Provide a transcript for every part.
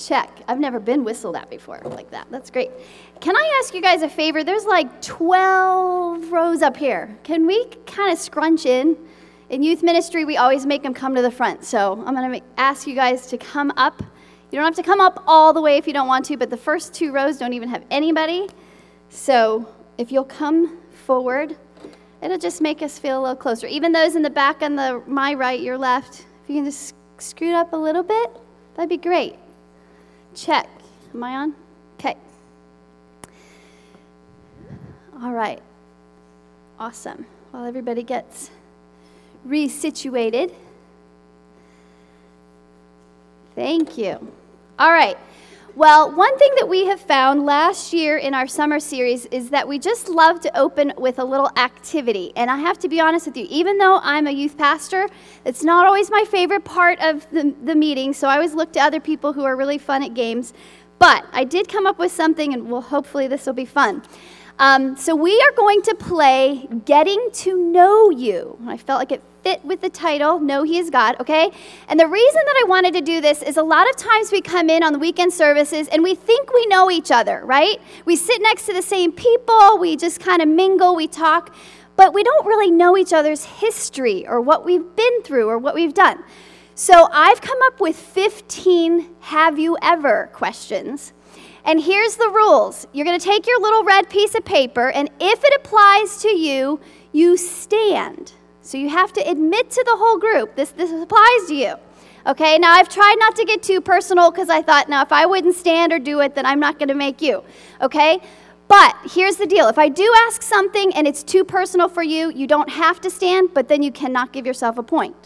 Check. I've never been whistled at before like that. That's great. Can I ask you guys a favor? There's like 12 rows up here. Can we kind of scrunch in? In youth ministry, we always make them come to the front. So I'm going to ask you guys to come up. You don't have to come up all the way if you don't want to, but the first two rows don't even have anybody. So if you'll come forward, it'll just make us feel a little closer. Even those in the back on the my right, your left, if you can just scoot up a little bit, that'd be great. Check. Am I on? Okay. All right. Awesome. While everybody gets resituated. Thank you. All right. Well, one thing that we have found last year in our summer series is that we just love to open with a little activity. And I have to be honest with you, even though I'm a youth pastor, it's not always my favorite part of the, the meeting. So I always look to other people who are really fun at games. But I did come up with something, and well, hopefully this will be fun. Um, so we are going to play Getting to Know You. I felt like it fit with the title, Know He is God, okay? And the reason that I wanted to do this is a lot of times we come in on the weekend services and we think we know each other, right? We sit next to the same people, we just kind of mingle, we talk, but we don't really know each other's history or what we've been through or what we've done. So I've come up with 15 have you ever questions and here's the rules you're going to take your little red piece of paper, and if it applies to you, you stand. So you have to admit to the whole group this, this applies to you. Okay, now I've tried not to get too personal because I thought, now if I wouldn't stand or do it, then I'm not going to make you. Okay? But here's the deal if I do ask something and it's too personal for you, you don't have to stand, but then you cannot give yourself a point.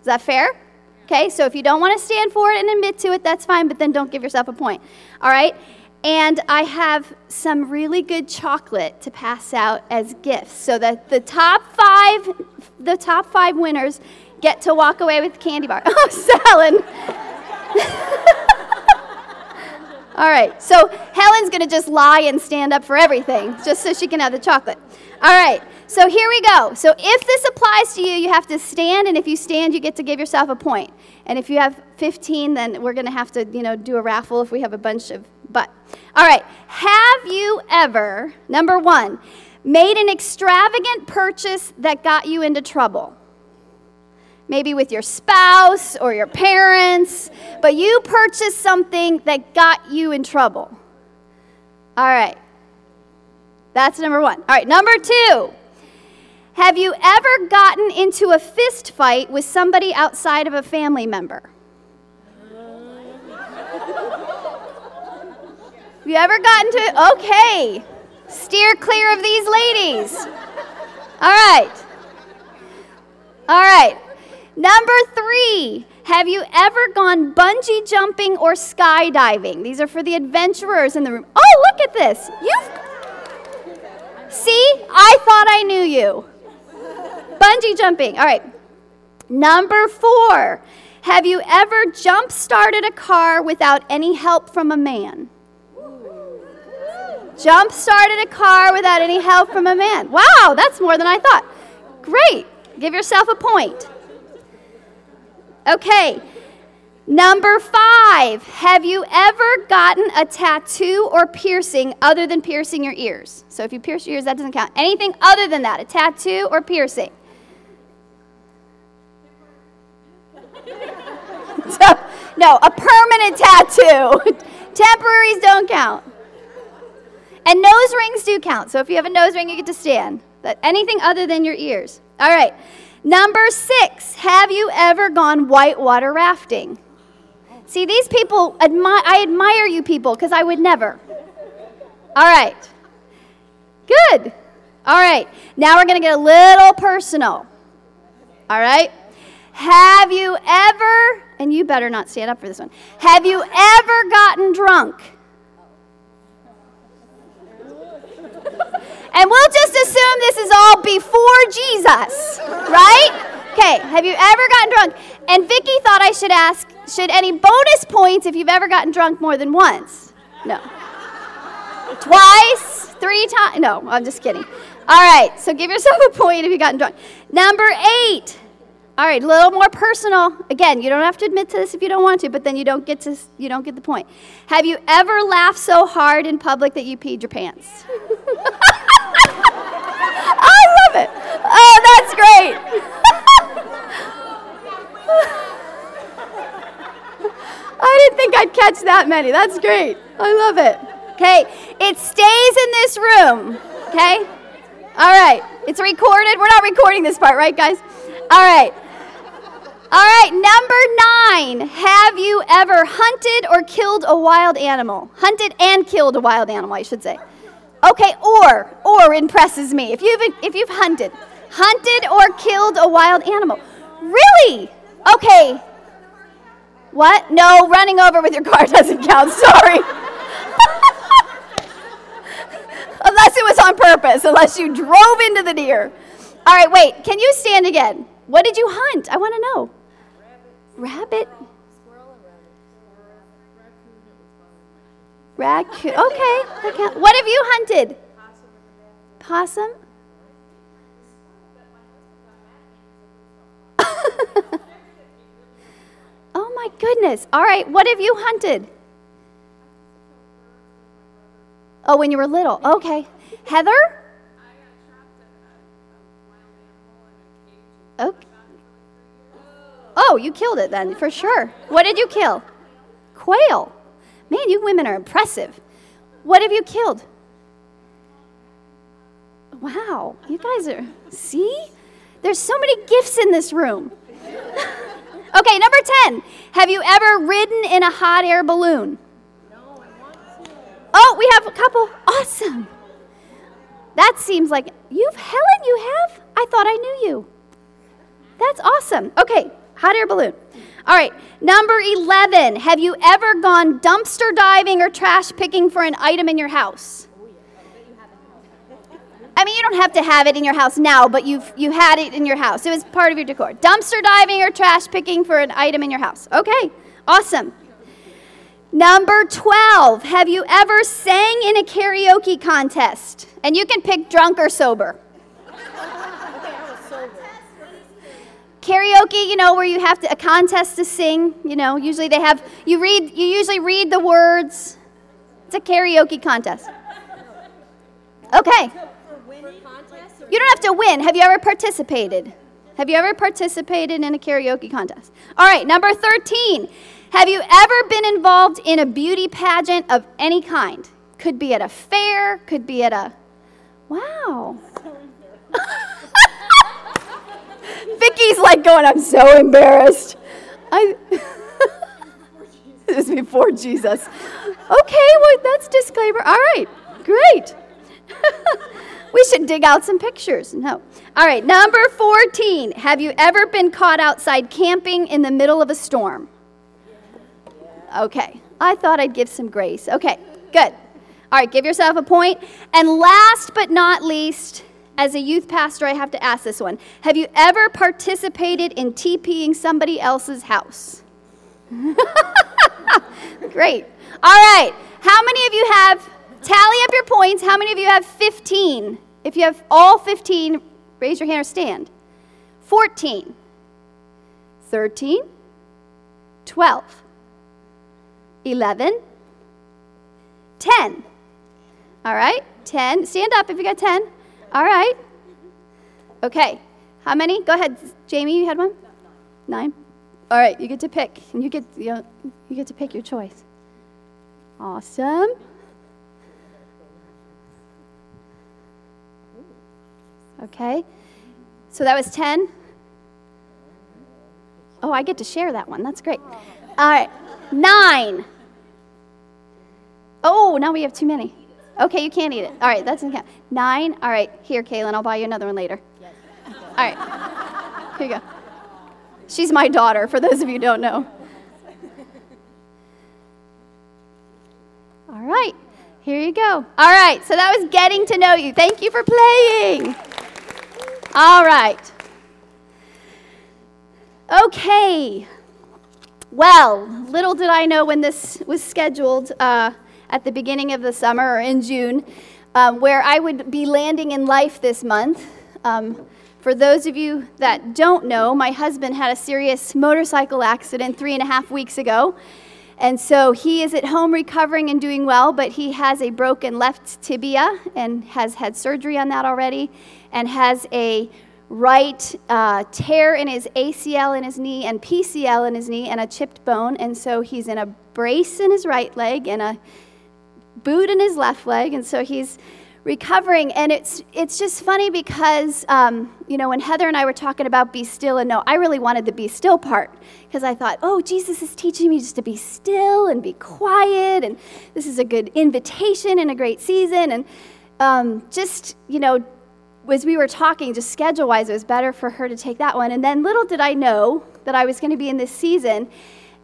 Is that fair? Okay, so if you don't want to stand for it and admit to it, that's fine, but then don't give yourself a point. All right? And I have some really good chocolate to pass out as gifts so that the top five, the top five winners get to walk away with candy bar. Oh, Helen. All right, so Helen's gonna just lie and stand up for everything just so she can have the chocolate. All right, so here we go. So if this applies to you, you have to stand, and if you stand, you get to give yourself a point. And if you have 15, then we're gonna have to, you know, do a raffle if we have a bunch of. But all right, have you ever number one made an extravagant purchase that got you into trouble? maybe with your spouse or your parents, but you purchased something that got you in trouble. All right. That's number one. All right, number two. Have you ever gotten into a fist fight with somebody outside of a family member? Have you ever gotten to Okay. Steer clear of these ladies. All right. All right. Number three, have you ever gone bungee jumping or skydiving? These are for the adventurers in the room. Oh, look at this. You've. See, I thought I knew you. Bungee jumping. All right. Number four, have you ever jump started a car without any help from a man? Jump started a car without any help from a man. Wow, that's more than I thought. Great. Give yourself a point. Okay. Number five, have you ever gotten a tattoo or piercing other than piercing your ears? So if you pierce your ears, that doesn't count. Anything other than that, a tattoo or piercing? so, no, a permanent tattoo. Temporaries don't count. And nose rings do count. So if you have a nose ring, you get to stand. But anything other than your ears. All right. Number six, have you ever gone whitewater rafting? See, these people, admi- I admire you people because I would never. All right. Good. All right. Now we're going to get a little personal. All right. Have you ever, and you better not stand up for this one, have you ever gotten drunk? And we'll just assume this is all before Jesus, right? Okay, have you ever gotten drunk? And Vicky thought I should ask, should any bonus points if you've ever gotten drunk more than once? No. Twice? Three times? No, I'm just kidding. All right, so give yourself a point if you've gotten drunk. Number eight, All right, a little more personal. Again, you don't have to admit to this if you don't want to, but then you don't get to you don't get the point. Have you ever laughed so hard in public that you peed your pants? I love it. Oh, that's great. I didn't think I'd catch that many. That's great. I love it. Okay, it stays in this room. Okay? All right, it's recorded. We're not recording this part, right, guys? All right. All right, number nine. Have you ever hunted or killed a wild animal? Hunted and killed a wild animal, I should say. Okay, or or impresses me. If you've if you've hunted, hunted or killed a wild animal. Really? Okay. What? No, running over with your car doesn't count. Sorry. unless it was on purpose, unless you drove into the deer. All right, wait. Can you stand again? What did you hunt? I want to know. Rabbit. Rabbit? Raccoon. Okay. okay. What have you hunted? Possum. oh my goodness. All right. What have you hunted? Oh, when you were little. Okay. Heather? Okay. Oh, you killed it then, for sure. What did you kill? Quail. Man, you women are impressive. What have you killed? Wow, you guys are, see? There's so many gifts in this room. okay, number 10. Have you ever ridden in a hot air balloon? No, I want to. Oh, we have a couple. Awesome. That seems like you've, Helen, you have? I thought I knew you. That's awesome. Okay, hot air balloon. All right, number 11. Have you ever gone dumpster diving or trash picking for an item in your house? I mean, you don't have to have it in your house now, but you've you had it in your house. It was part of your decor. Dumpster diving or trash picking for an item in your house. Okay, awesome. Number 12. Have you ever sang in a karaoke contest? And you can pick drunk or sober. Karaoke, you know, where you have to, a contest to sing, you know, usually they have, you read, you usually read the words. It's a karaoke contest. Okay. You don't have to win. Have you ever participated? Have you ever participated in a karaoke contest? All right, number 13. Have you ever been involved in a beauty pageant of any kind? Could be at a fair, could be at a. Wow. Vicky's like going, I'm so embarrassed. I. this is before Jesus. Okay, well, that's disclaimer. All right, great. we should dig out some pictures. No. All right, number 14. Have you ever been caught outside camping in the middle of a storm? Okay, I thought I'd give some grace. Okay, good. All right, give yourself a point. And last but not least, as a youth pastor, I have to ask this one. Have you ever participated in TPing somebody else's house? Great. All right. How many of you have, tally up your points, how many of you have 15? If you have all 15, raise your hand or stand. 14, 13, 12, 11, 10. All right, 10. Stand up if you got 10. All right. Okay. How many? Go ahead, Jamie. You had one. Nine. All right. You get to pick, and you get you, know, you get to pick your choice. Awesome. Okay. So that was ten. Oh, I get to share that one. That's great. All right. Nine. Oh, now we have too many. Okay, you can't eat it. All right, that's in count. Nine. All right, here, Kaylin, I'll buy you another one later. All right, here you go. She's my daughter, for those of you who don't know. All right, here you go. All right, so that was getting to know you. Thank you for playing. All right. Okay. Well, little did I know when this was scheduled. Uh, at the beginning of the summer or in June, um, where I would be landing in life this month. Um, For those of you that don't know, my husband had a serious motorcycle accident three and a half weeks ago. And so he is at home recovering and doing well, but he has a broken left tibia and has had surgery on that already and has a right uh, tear in his ACL in his knee and PCL in his knee and a chipped bone. And so he's in a brace in his right leg and a boot in his left leg. And so he's recovering. And it's, it's just funny because, um, you know, when Heather and I were talking about be still and know, I really wanted the be still part because I thought, oh, Jesus is teaching me just to be still and be quiet. And this is a good invitation and a great season. And um, just, you know, as we were talking, just schedule wise, it was better for her to take that one. And then little did I know that I was going to be in this season.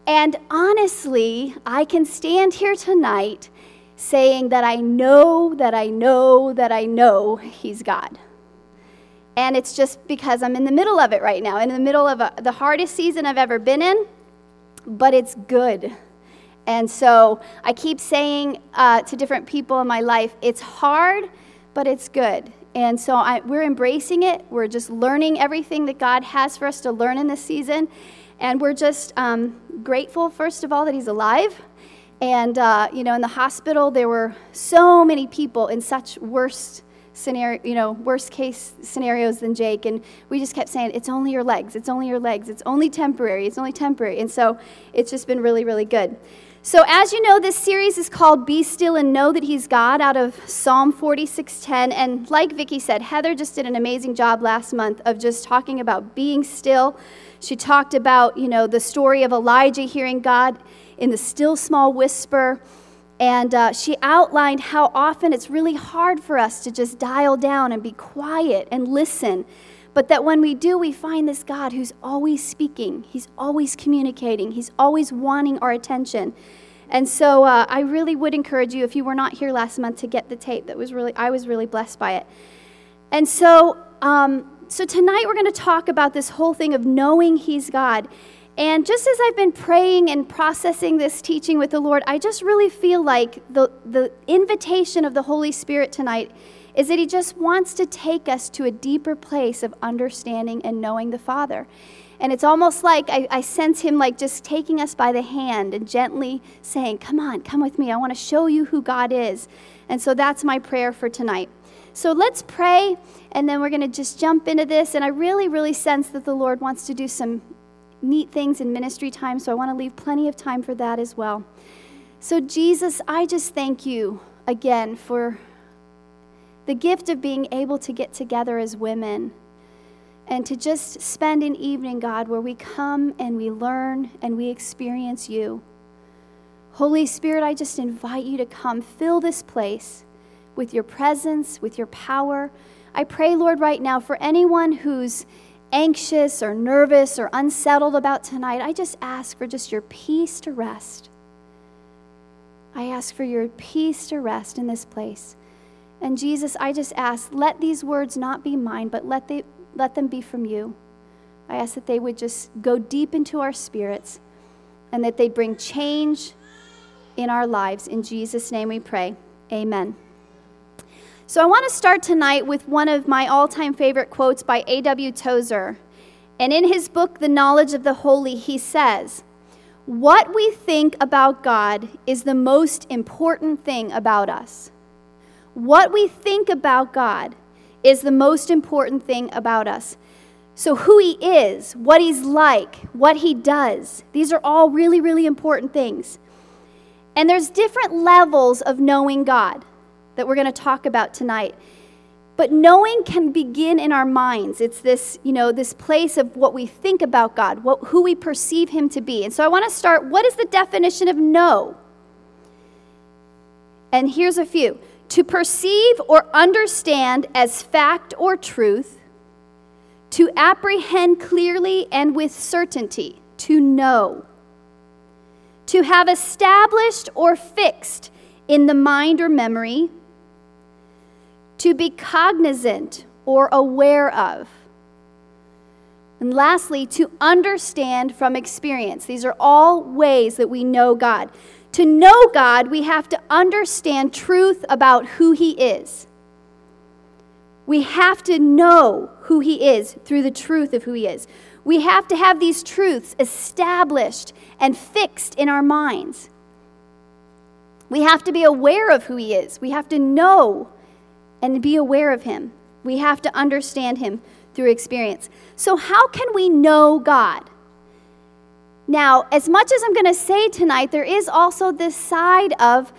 And honestly, I can stand here tonight saying that I know, that I know, that I know He's God. And it's just because I'm in the middle of it right now, in the middle of a, the hardest season I've ever been in, but it's good. And so I keep saying uh, to different people in my life, it's hard, but it's good. And so I, we're embracing it. We're just learning everything that God has for us to learn in this season. And we're just um, grateful, first of all, that He's alive. And, uh, you know, in the hospital, there were so many people in such worst scenario, you know, worst case scenarios than Jake. And we just kept saying, it's only your legs, it's only your legs, it's only temporary, it's only temporary. And so it's just been really, really good. So, as you know, this series is called Be Still and Know That He's God out of Psalm 46:10. And like Vicki said, Heather just did an amazing job last month of just talking about being still. She talked about, you know, the story of Elijah hearing God in the still small whisper. And uh, she outlined how often it's really hard for us to just dial down and be quiet and listen. But that when we do, we find this God who's always speaking, He's always communicating, He's always wanting our attention. And so uh, I really would encourage you, if you were not here last month, to get the tape. That was really, I was really blessed by it. And so, um, so tonight we're going to talk about this whole thing of knowing He's God. And just as I've been praying and processing this teaching with the Lord, I just really feel like the, the invitation of the Holy Spirit tonight is that He just wants to take us to a deeper place of understanding and knowing the Father. And it's almost like I, I, sense Him like just taking us by the hand and gently saying, Come on, come with me. I want to show you who God is. And so that's my prayer for tonight. So let's pray, and then we're going to just jump into this. And I really, really sense that the Lord wants to do some neat things in ministry time, so I want to leave plenty of time for that as well. So, Jesus, I just thank you again for the gift of being able to get together as women and to just spend an evening, God, where we come and we learn and we experience you. Holy Spirit, I just invite you to come fill this place with your presence, with your power. I pray, Lord, right now for anyone who's anxious or nervous or unsettled about tonight, I just ask for just your peace to rest. I ask for your peace to rest in this place. And Jesus, I just ask, let these words not be mine, but let, they, let them be from you. I ask that they would just go deep into our spirits and that they bring change in our lives. In Jesus' name we pray. Amen. So I want to start tonight with one of my all time favorite quotes by A.W. Tozer. And in his book, The Knowledge of the Holy, he says, What we think about God is the most important thing about us. What we think about God is the most important thing about us. So, who He is, what He's like, what He does, these are all really, really important things. And there's different levels of knowing God that we're going to talk about tonight. But knowing can begin in our minds. It's this, you know, this place of what we think about God, what, who we perceive Him to be. And so I want to start what is the definition of know? And here's a few to perceive or understand as fact or truth, to apprehend clearly and with certainty, to know, to have established or fixed in the mind or memory, to be cognizant or aware of. And lastly, to understand from experience. These are all ways that we know God. To know God, we have to understand truth about who He is. We have to know who He is through the truth of who He is. We have to have these truths established and fixed in our minds. We have to be aware of who He is. We have to know and be aware of Him. We have to understand Him through experience. So, how can we know God? Now, as much as I'm going to say tonight, there is also this side of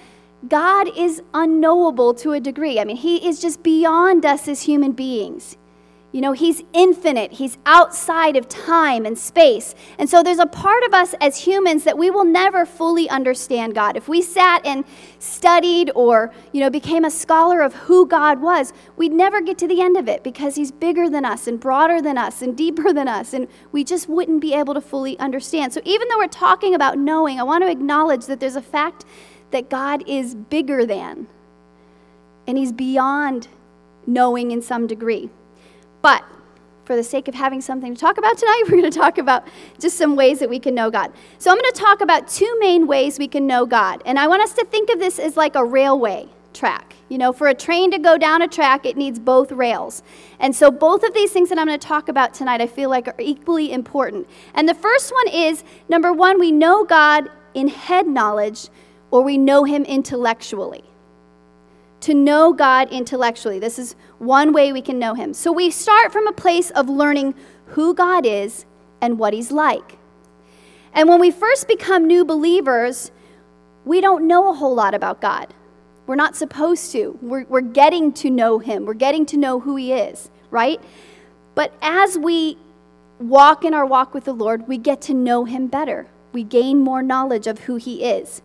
God is unknowable to a degree. I mean, He is just beyond us as human beings. You know, He's infinite, He's outside of time and space. And so there's a part of us as humans that we will never fully understand God. If we sat and studied or, you know, became a scholar of who God was, we'd never get to the end of it because He's bigger than us and broader than us and deeper than us. And we just wouldn't be able to fully understand. So even though we're talking about knowing, I want to acknowledge that there's a fact that God is bigger than, and He's beyond knowing in some degree. But for the sake of having something to talk about tonight, we're going to talk about just some ways that we can know God. So I'm going to talk about two main ways we can know God. And I want us to think of this as like a railway track. You know, for a train to go down a track, it needs both rails. And so both of these things that I'm going to talk about tonight, I feel like are equally important. And the first one is number one, we know God in head knowledge or we know him intellectually. To know God intellectually. This is one way we can know him. So we start from a place of learning who God is and what he's like. And when we first become new believers, we don't know a whole lot about God. We're not supposed to. We're, we're getting to know him, we're getting to know who he is, right? But as we walk in our walk with the Lord, we get to know him better. We gain more knowledge of who he is.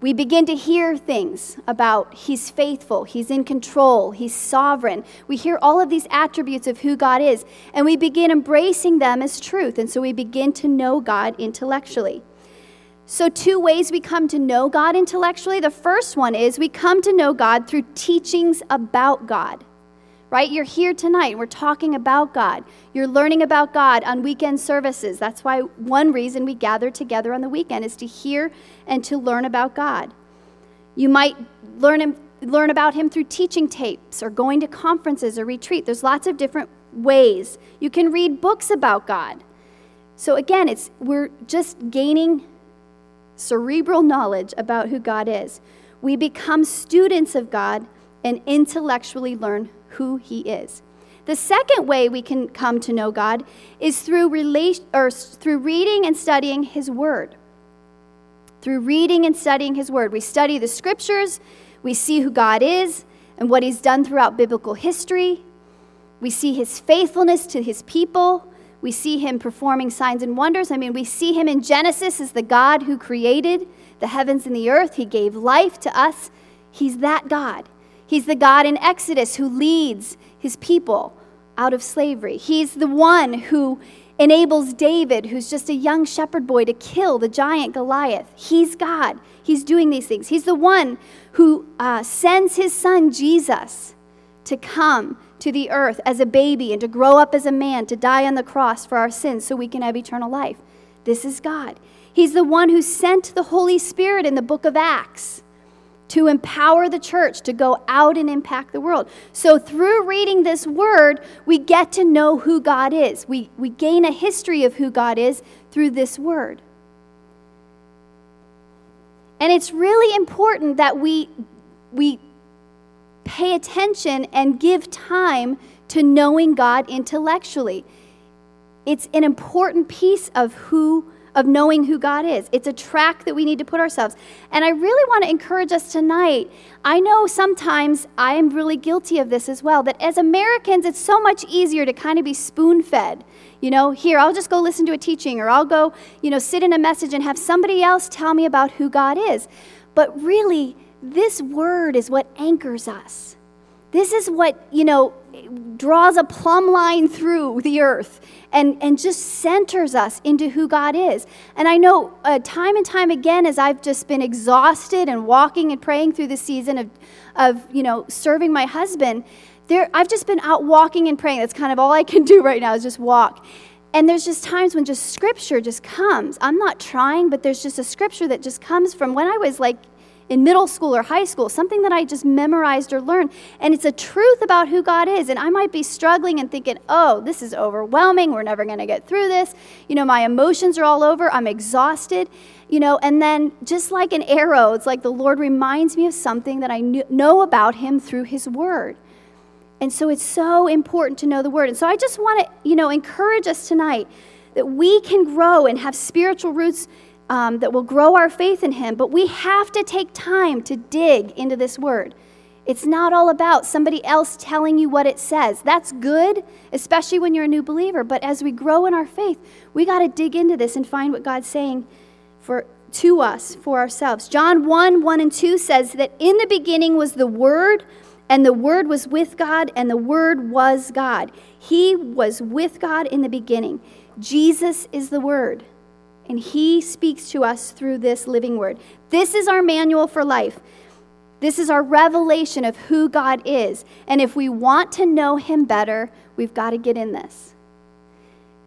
We begin to hear things about He's faithful, He's in control, He's sovereign. We hear all of these attributes of who God is, and we begin embracing them as truth. And so we begin to know God intellectually. So, two ways we come to know God intellectually. The first one is we come to know God through teachings about God right? You're here tonight. We're talking about God. You're learning about God on weekend services. That's why one reason we gather together on the weekend is to hear and to learn about God. You might learn him, learn about him through teaching tapes or going to conferences or retreat. There's lots of different ways. You can read books about God. So again, it's we're just gaining cerebral knowledge about who God is. We become students of God and intellectually learn who He is. The second way we can come to know God is through, relation, or through reading and studying His Word. Through reading and studying His Word, we study the Scriptures, we see who God is and what He's done throughout biblical history. We see His faithfulness to His people. We see Him performing signs and wonders. I mean, we see Him in Genesis as the God who created the heavens and the earth. He gave life to us. He's that God. He's the God in Exodus who leads his people out of slavery. He's the one who enables David, who's just a young shepherd boy, to kill the giant Goliath. He's God. He's doing these things. He's the one who uh, sends his son Jesus to come to the earth as a baby and to grow up as a man, to die on the cross for our sins so we can have eternal life. This is God. He's the one who sent the Holy Spirit in the book of Acts to empower the church to go out and impact the world. So, through reading this word, we get to know who God is. We, we gain a history of who God is through this word. And it's really important that we, we pay attention and give time to knowing God intellectually. It's an important piece of who of knowing who God is. It's a track that we need to put ourselves. And I really want to encourage us tonight. I know sometimes I am really guilty of this as well, that as Americans, it's so much easier to kind of be spoon fed. You know, here, I'll just go listen to a teaching or I'll go, you know, sit in a message and have somebody else tell me about who God is. But really, this word is what anchors us. This is what, you know, draws a plumb line through the earth and, and just centers us into who God is. And I know uh, time and time again, as I've just been exhausted and walking and praying through the season of, of you know, serving my husband, there, I've just been out walking and praying. That's kind of all I can do right now is just walk. And there's just times when just scripture just comes. I'm not trying, but there's just a scripture that just comes from when I was like in middle school or high school, something that I just memorized or learned. And it's a truth about who God is. And I might be struggling and thinking, oh, this is overwhelming. We're never going to get through this. You know, my emotions are all over. I'm exhausted. You know, and then just like an arrow, it's like the Lord reminds me of something that I know about Him through His Word. And so it's so important to know the Word. And so I just want to, you know, encourage us tonight that we can grow and have spiritual roots um, that will grow our faith in Him, but we have to take time to dig into this word. It's not all about somebody else telling you what it says. That's good, especially when you're a new believer. But as we grow in our faith, we got to dig into this and find what God's saying for to us for ourselves. John 1 1 and 2 says that in the beginning was the Word, and the Word was with God, and the Word was God. He was with God in the beginning. Jesus is the Word and He speaks to us through this living word. This is our manual for life. This is our revelation of who God is. And if we want to know Him better, we've got to get in this.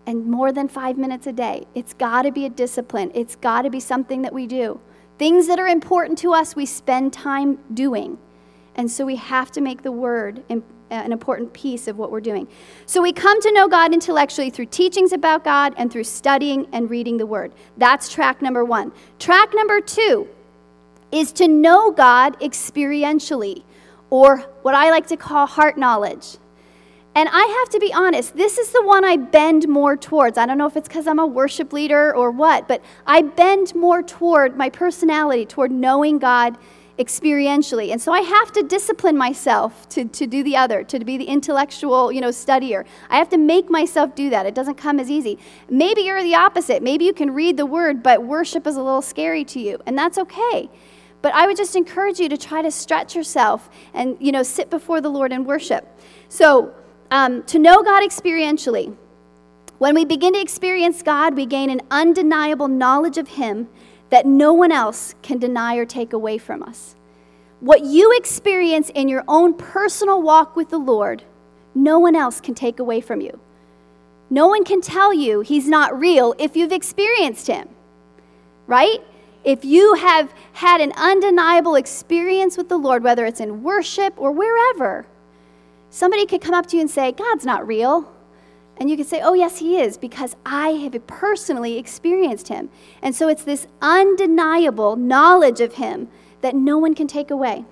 And more than five minutes a day. It's got to be a discipline, it's got to be something that we do. Things that are important to us, we spend time doing. And so we have to make the word an important piece of what we're doing. So we come to know God intellectually through teachings about God and through studying and reading the Word. That's track number one. Track number two is to know God experientially, or what I like to call heart knowledge. And I have to be honest, this is the one I bend more towards. I don't know if it's because I'm a worship leader or what, but I bend more toward my personality, toward knowing God experientially. And so I have to discipline myself to, to do the other, to be the intellectual, you know, studier. I have to make myself do that. It doesn't come as easy. Maybe you're the opposite. Maybe you can read the word, but worship is a little scary to you, and that's okay. But I would just encourage you to try to stretch yourself and, you know, sit before the Lord and worship. So, um, to know God experientially, when we begin to experience God, we gain an undeniable knowledge of Him that no one else can deny or take away from us. What you experience in your own personal walk with the Lord, no one else can take away from you. No one can tell you he's not real if you've experienced him, right? If you have had an undeniable experience with the Lord, whether it's in worship or wherever, somebody could come up to you and say, God's not real. And you can say, oh, yes, he is, because I have personally experienced him. And so it's this undeniable knowledge of him that no one can take away.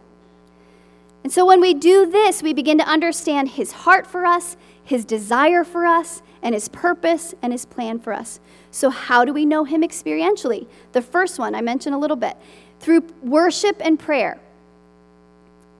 And so when we do this, we begin to understand his heart for us, his desire for us, and his purpose and his plan for us. So, how do we know him experientially? The first one I mentioned a little bit through worship and prayer.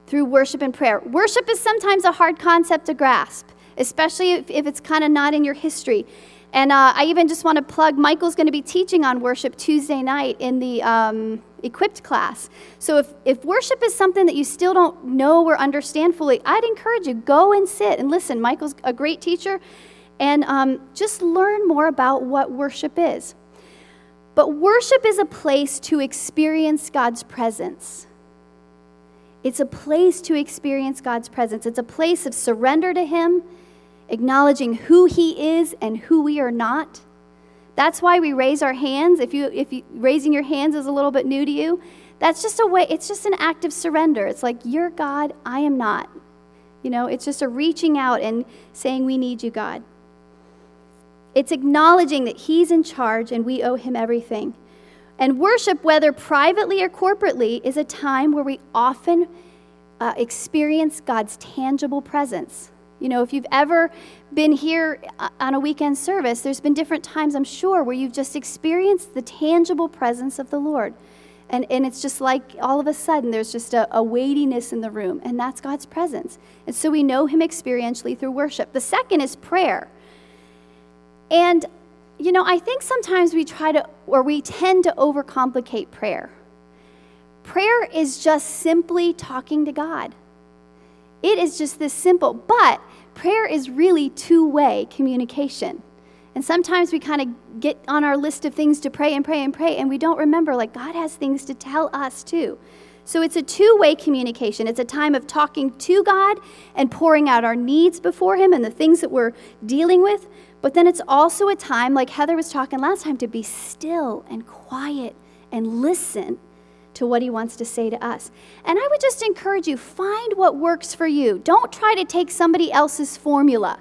Through worship and prayer. Worship is sometimes a hard concept to grasp especially if, if it's kind of not in your history. And uh, I even just want to plug Michael's going to be teaching on worship Tuesday night in the um, equipped class. So if, if worship is something that you still don't know or understand fully, I'd encourage you go and sit and listen. Michael's a great teacher, and um, just learn more about what worship is. But worship is a place to experience God's presence. It's a place to experience God's presence. It's a place of surrender to Him acknowledging who He is and who we are not. That's why we raise our hands. If you, if you, raising your hands is a little bit new to you, that's just a way, it's just an act of surrender. It's like, You're God, I am not. You know, it's just a reaching out and saying, We need you, God. It's acknowledging that He's in charge and we owe Him everything. And worship, whether privately or corporately, is a time where we often uh, experience God's tangible presence. You know, if you've ever been here uh, on a weekend service, there's been different times, I'm sure, where you've just experienced the tangible presence of the Lord. And, and it's just like all of a sudden there's just a, a weightiness in the room, and that's God's presence. And so we know Him experientially through worship. The second is prayer. And, you know, I think sometimes we try to, or we tend to overcomplicate prayer. Prayer is just simply talking to God. It is just this simple, but prayer is really two way communication. And sometimes we kind of get on our list of things to pray and pray and pray, and we don't remember, like, God has things to tell us too. So it's a two way communication. It's a time of talking to God and pouring out our needs before Him and the things that we're dealing with. But then it's also a time, like Heather was talking last time, to be still and quiet and listen to what He wants to say to us. And I would just encourage you find what works for you. Don't try to take somebody else's formula.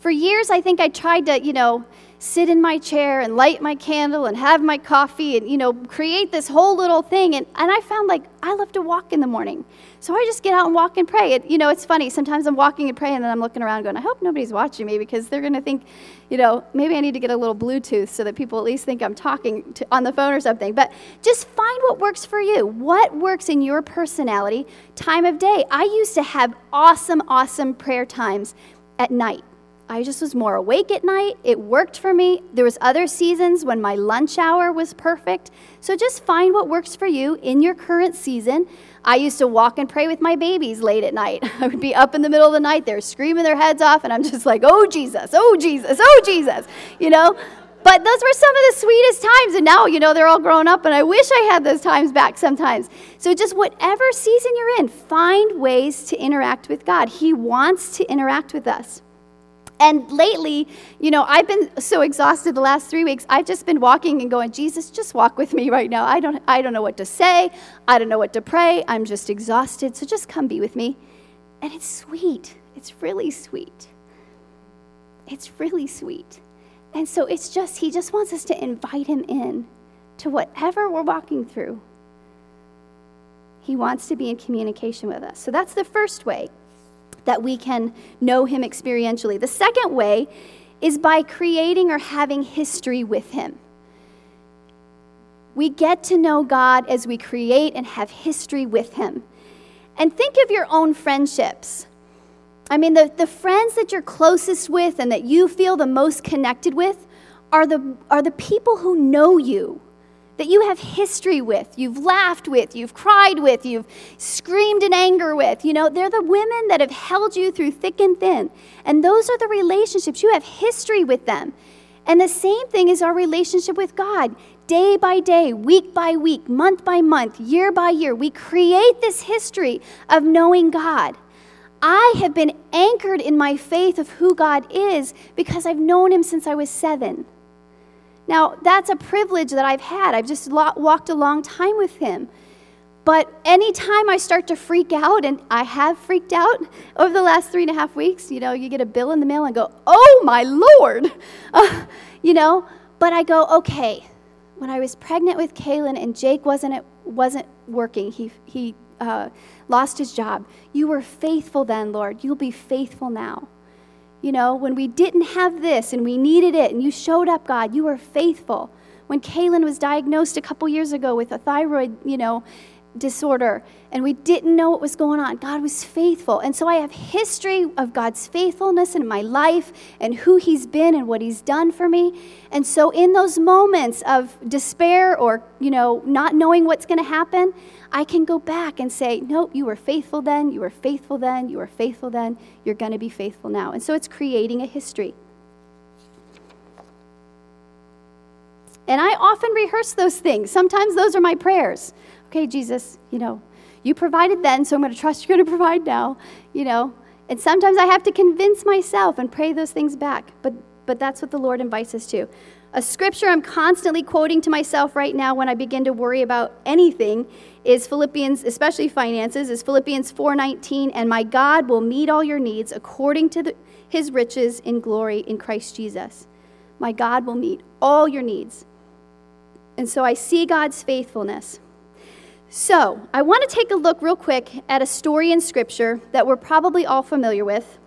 For years, I think I tried to, you know, sit in my chair and light my candle and have my coffee and, you know, create this whole little thing. And, and I found like I love to walk in the morning. So I just get out and walk and pray. It, you know, it's funny. Sometimes I'm walking and praying and then I'm looking around going, I hope nobody's watching me because they're going to think, you know, maybe I need to get a little Bluetooth so that people at least think I'm talking to, on the phone or something. But just find what works for you. What works in your personality, time of day. I used to have awesome, awesome prayer times at night I just was more awake at night. It worked for me. There was other seasons when my lunch hour was perfect. So just find what works for you in your current season. I used to walk and pray with my babies late at night. I would be up in the middle of the night, they're screaming their heads off, and I'm just like, oh, Jesus, oh, Jesus, oh, Jesus, you know? But those were some of the sweetest times. And now, you know, they're all grown up, and I wish I had those times back sometimes. So, just whatever season you're in, find ways to interact with God. He wants to interact with us. And lately, you know, I've been so exhausted the last three weeks. I've just been walking and going, Jesus, just walk with me right now. I don't, I don't know what to say. I don't know what to pray. I'm just exhausted. So just come be with me. And it's sweet. It's really sweet. It's really sweet. And so it's just, he just wants us to invite him in to whatever we're walking through. He wants to be in communication with us. So that's the first way that we can know Him experientially. The second way is by creating or having history with Him. We get to know God as we create and have history with Him. And think of your own friendships. I mean, the, the friends that you're closest with and that you feel the most connected with are the, are the people who know you that you have history with, you've laughed with, you've cried with, you've screamed in anger with. You know, they're the women that have held you through thick and thin. And those are the relationships. You have history with them. And the same thing is our relationship with God. Day by day, week by week, month by month, year by year, we create this history of knowing God. I have been anchored in my faith of who God is because I've known Him since I was seven. Now, that's a privilege that I've had. I've just walked a long time with him. But anytime I start to freak out, and I have freaked out over the last three and a half weeks, you know, you get a bill in the mail and go, oh my Lord, uh, you know, but I go, okay, when I was pregnant with Kaylin and Jake wasn't, wasn't working, he, he uh, lost his job, you were faithful then, Lord. You'll be faithful now. You know, when we didn't have this and we needed it, and you showed up, God, you were faithful. When Kaylin was diagnosed a couple years ago with a thyroid, you know, disorder, and we didn't know what was going on, God was faithful. And so I have history of God's faithfulness in my life and who He's been and what He's done for me. And so in those moments of despair or, you know, not knowing what's going to happen, I can go back and say, Nope, you were faithful then, you were faithful then, you were faithful then, you're going to be faithful now. And so it's creating a history. And I often rehearse those things. Sometimes those are my prayers. Okay, Jesus, you know, you provided then, so I'm going to trust you're going to provide now, you know. And sometimes I have to convince myself and pray those things back. But, but that's what the Lord invites us to. A scripture I'm constantly quoting to myself right now when I begin to worry about anything is Philippians, especially finances, is Philippians 4:19, and my God will meet all your needs according to the, his riches in glory in Christ Jesus. My God will meet all your needs. And so I see God's faithfulness. So, I want to take a look real quick at a story in scripture that we're probably all familiar with.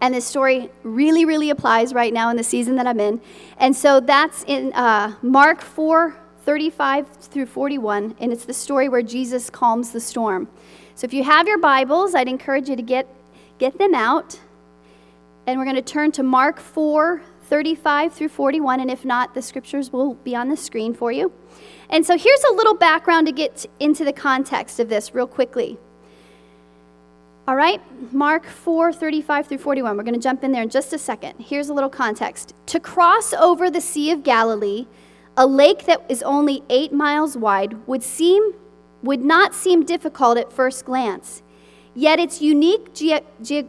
And this story really, really applies right now in the season that I'm in. And so that's in uh, Mark 4 35 through 41. And it's the story where Jesus calms the storm. So if you have your Bibles, I'd encourage you to get, get them out. And we're going to turn to Mark 4 35 through 41. And if not, the scriptures will be on the screen for you. And so here's a little background to get into the context of this real quickly. All right, Mark 4 35 through 41. We're going to jump in there in just a second. Here's a little context. To cross over the Sea of Galilee, a lake that is only eight miles wide would, seem, would not seem difficult at first glance. Yet its unique ge- ge-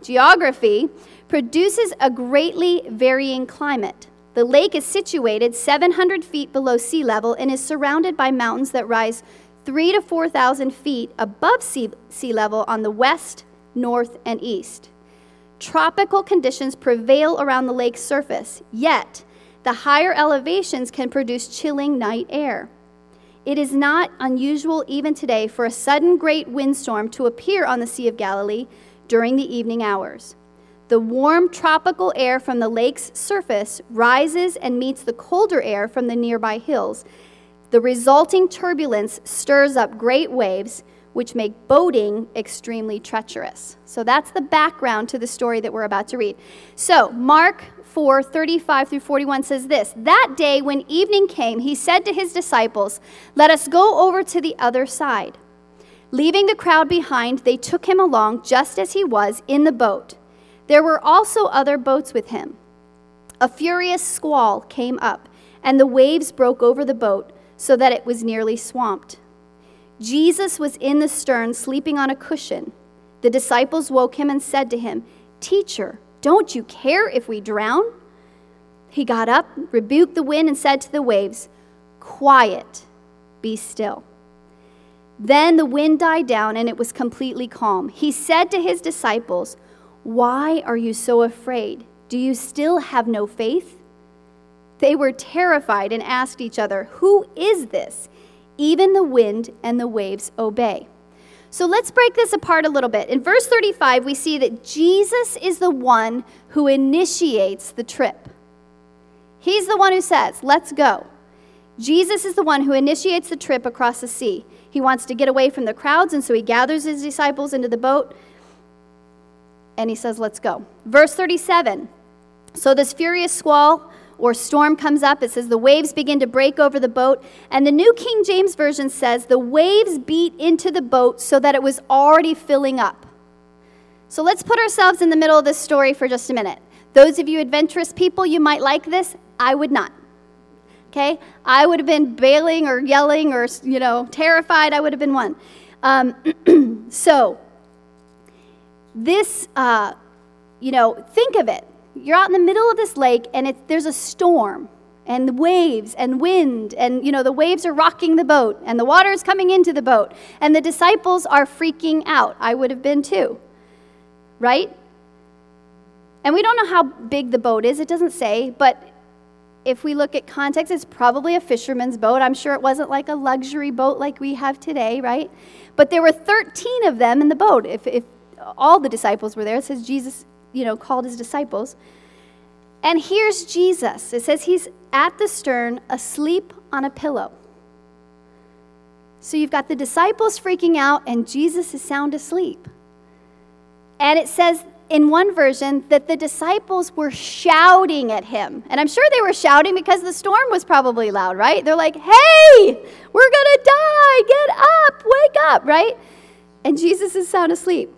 geography produces a greatly varying climate. The lake is situated 700 feet below sea level and is surrounded by mountains that rise three to 4,000 feet above sea, sea level on the west, north, and east. Tropical conditions prevail around the lake's surface, yet, the higher elevations can produce chilling night air. It is not unusual even today for a sudden great windstorm to appear on the Sea of Galilee during the evening hours. The warm tropical air from the lake's surface rises and meets the colder air from the nearby hills. The resulting turbulence stirs up great waves, which make boating extremely treacherous. So that's the background to the story that we're about to read. So, Mark 4 35 through 41 says this That day, when evening came, he said to his disciples, Let us go over to the other side. Leaving the crowd behind, they took him along just as he was in the boat. There were also other boats with him. A furious squall came up, and the waves broke over the boat so that it was nearly swamped. Jesus was in the stern, sleeping on a cushion. The disciples woke him and said to him, Teacher, don't you care if we drown? He got up, rebuked the wind, and said to the waves, Quiet, be still. Then the wind died down and it was completely calm. He said to his disciples, Why are you so afraid? Do you still have no faith? They were terrified and asked each other, Who is this? Even the wind and the waves obey. So let's break this apart a little bit. In verse 35, we see that Jesus is the one who initiates the trip. He's the one who says, Let's go. Jesus is the one who initiates the trip across the sea. He wants to get away from the crowds, and so he gathers his disciples into the boat and he says, Let's go. Verse 37 So this furious squall or storm comes up, it says the waves begin to break over the boat. And the New King James Version says the waves beat into the boat so that it was already filling up. So let's put ourselves in the middle of this story for just a minute. Those of you adventurous people, you might like this. I would not. Okay? I would have been bailing or yelling or, you know, terrified. I would have been one. Um, so, this, uh, you know, think of it. You're out in the middle of this lake and it's, there's a storm and the waves and wind and you know the waves are rocking the boat and the water is coming into the boat and the disciples are freaking out. I would have been too. Right? And we don't know how big the boat is it doesn't say but if we look at context it's probably a fisherman's boat. I'm sure it wasn't like a luxury boat like we have today right? But there were 13 of them in the boat. If, if all the disciples were there it says jesus you know, called his disciples. And here's Jesus. It says he's at the stern, asleep on a pillow. So you've got the disciples freaking out, and Jesus is sound asleep. And it says in one version that the disciples were shouting at him. And I'm sure they were shouting because the storm was probably loud, right? They're like, hey, we're going to die. Get up, wake up, right? And Jesus is sound asleep.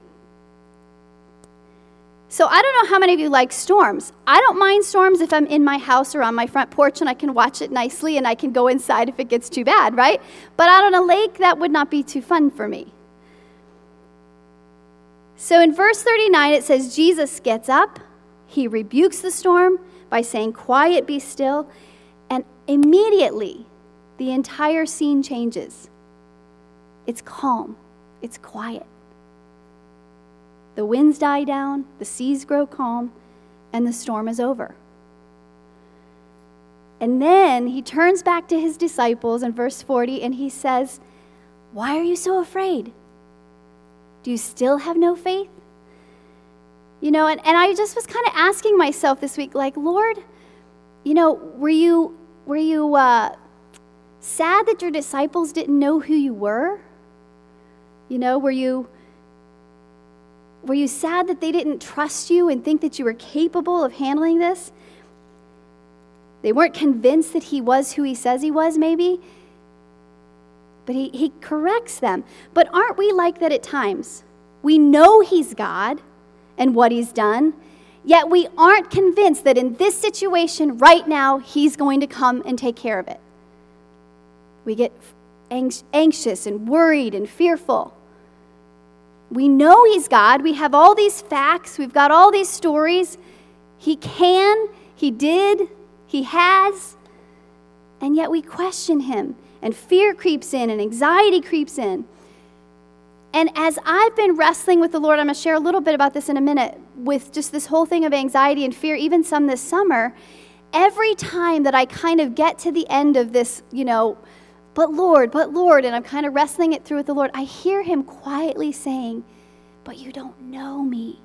So I don't know how many of you like storms. I don't mind storms if I'm in my house or on my front porch and I can watch it nicely and I can go inside if it gets too bad, right? But out on a lake, that would not be too fun for me. So in verse 39, it says, Jesus gets up, he rebukes the storm by saying, Quiet, be still, and immediately the entire scene changes. It's calm, it's quiet. The winds die down, the seas grow calm, and the storm is over. And then he turns back to his disciples in verse 40 and he says, Why are you so afraid? Do you still have no faith? You know, and, and I just was kind of asking myself this week, like, Lord, you know, were you, were you uh, sad that your disciples didn't know who you were? You know, were you were you sad that they didn't trust you and think that you were capable of handling this? They weren't convinced that he was who he says he was, maybe. But he, he corrects them. But aren't we like that at times? We know he's God and what he's done, yet we aren't convinced that in this situation right now, he's going to come and take care of it. We get anxious and worried and fearful. We know He's God. We have all these facts. We've got all these stories. He can, He did, He has. And yet we question Him, and fear creeps in, and anxiety creeps in. And as I've been wrestling with the Lord, I'm going to share a little bit about this in a minute, with just this whole thing of anxiety and fear, even some this summer. Every time that I kind of get to the end of this, you know, but Lord, but Lord, and I'm kind of wrestling it through with the Lord, I hear Him quietly saying, But you don't know me.